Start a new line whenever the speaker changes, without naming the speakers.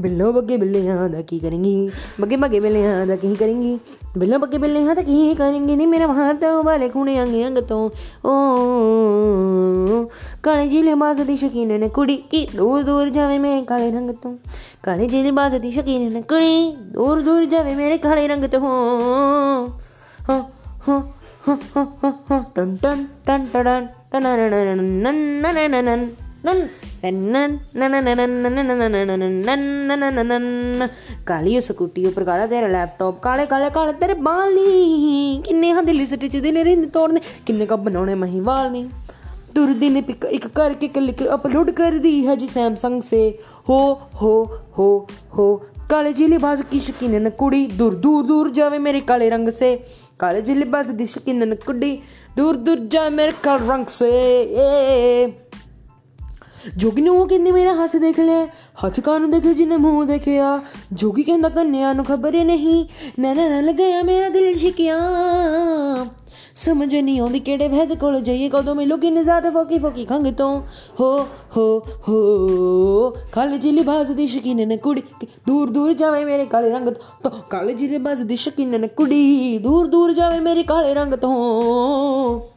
ਬਿੱਲੋ ਬੱਗੇ ਬਿੱਲਿਆਂ ਦਾ ਕੀ ਕਰੇਂਗੀ? ਬੱਗੇ ਬੱਗੇ ਬਿੱਲਿਆਂ ਦਾ ਕੀ ਕਰੇਂਗੀ? ਬਿੱਲੋ ਬੱਗੇ ਬਿੱਲਿਆਂ ਦਾ ਕੀ ਕਰੇਂਗੀ? ਨੀ ਮੇਰੇ ਹੱਥ ਵਾਲੇ ਖੁਣੇ ਅੰਗੇ ਅੰਗ ਤੋਂ। ਓ, ਕਾਲੇ ਜਿਲੇ ਬਾਜ਼ ਦੀ ਸ਼ਕੀਨ ਨੇ ਕੁੜੀ ਕੀ ਦੂਰ ਦੂਰ ਜਾਵੇ ਮੈਂ ਕਾਲੇ ਰੰਗ ਤੋਂ? ਕਾਲੇ ਜਿਲੇ ਬਾਜ਼ ਦੀ ਸ਼ਕੀਨ ਨੇ ਕੁੜੀ ਦੂਰ ਦੂਰ ਜਾਵੇ ਮੇਰੇ ਕਾਲੇ ਰੰਗ ਤੋਂ। ਹਾਂ ਹਾਂ ਹਾਂ ਟਨ ਟਨ ਟਨ ਟਨ ਟਨ ਨਨ ਕਾਲੀ ਸਕੂਟੀ ਉੱਪਰ ਕਾਲਾ ਤੇਰਾ ਲੈਪਟਾਪ ਕਾਲੇ ਕਾਲੇ ਕਾਲੇ ਤੇਰੇ ਬਾਲ ਨੀ ਕਿੰਨੇ ਹਾਂ ਦਿੱਲੀ ਸਿਟੀ ਚ ਦਿਨ ਰਿੰਦ ਤੋੜਨੇ ਕਿੰਨੇ ਕ ਬਣਾਉਣੇ ਮਹੀ ਵਾਲ ਨੀ ਤੁਰਦੀ ਨੇ ਪਿਕ ਇੱਕ ਕਰਕੇ ਕਲਿੱਕ ਅਪਲੋਡ ਕਰਦੀ ਹੈ ਜੀ ਸੈਮਸੰਗ ਸੇ ਹੋ ਹੋ ਹੋ ਹੋ ਕਾਲੇ ਜੀ ਲਿਬਾਸ ਕੀ ਸ਼ਕੀਨ ਨ ਕੁੜੀ ਦੂਰ ਦੂਰ ਦੂਰ ਜਾਵੇ ਮੇਰੇ ਕਾਲੇ ਰੰਗ ਸੇ ਕਾਲੇ ਜੀ ਲਿਬਾਸ ਦੀ ਸ਼ਕੀਨ ਨ ਕੁੜੀ ਦੂਰ ਦੂਰ ਜਾਵੇ ਮੇਰੇ ਕਾਲੇ ਰੰਗ ਸੇ ਏ ਜੋਗੀ ਨੂੰ ਉਹ ਕਹਿੰਦੀ, ਮੇਰਾ ਹੱਥ ਦੇਖ ਲੈ। ਹੱਥ ਕਾਨੂੰ ਦੇਖ ਜਿਨੇ ਮੂੰਹ ਦੇਖਿਆ। ਜੋਗੀ ਕਹਿੰਦਾ ਕੰਨਿਆ ਨੂੰ ਖਬਰ ਨਹੀਂ। ਨਾ ਨਾ ਨਾ ਲਗਾਇਆ ਮੇਰਾ ਦਿਲ ਸ਼ਿਕਿਆ ਸਮਝ ਨਹੀਂ ਆਉਂਦੀ ਕਿਹੜੇ ਵਹਿਦ ਕੋਲ ਜਾਈਏ। ਕਦੋਂ ਮਿਲੂਗੀ ਨਜ਼ਾਤ ਫੋਕੀ ਫੋਕੀ ਖੰਗ ਤੋਂ? ਹੋ ਹੋ ਹੋ। ਕਾਲੇ ਜੀ ਲਿਬਾਸ ਦੀ ਸ਼ਕੀਨ ਨੇ ਕੁੜੀ ਦੂਰ ਦੂਰ ਜਾਵੇ ਮੇਰੇ ਕਾਲੇ ਰੰਗ ਤੋਂ। ਕਾਲੇ ਜੀ ਲਿਬਾਸ ਦੀ ਸ਼ਕੀਨ ਨੇ ਕੁੜੀ, ਦੂਰ ਦੂਰ ਜਾਵੇ ਮੇਰੇ ਕਾਲੇ ਰੰਗ ਤੋਂ।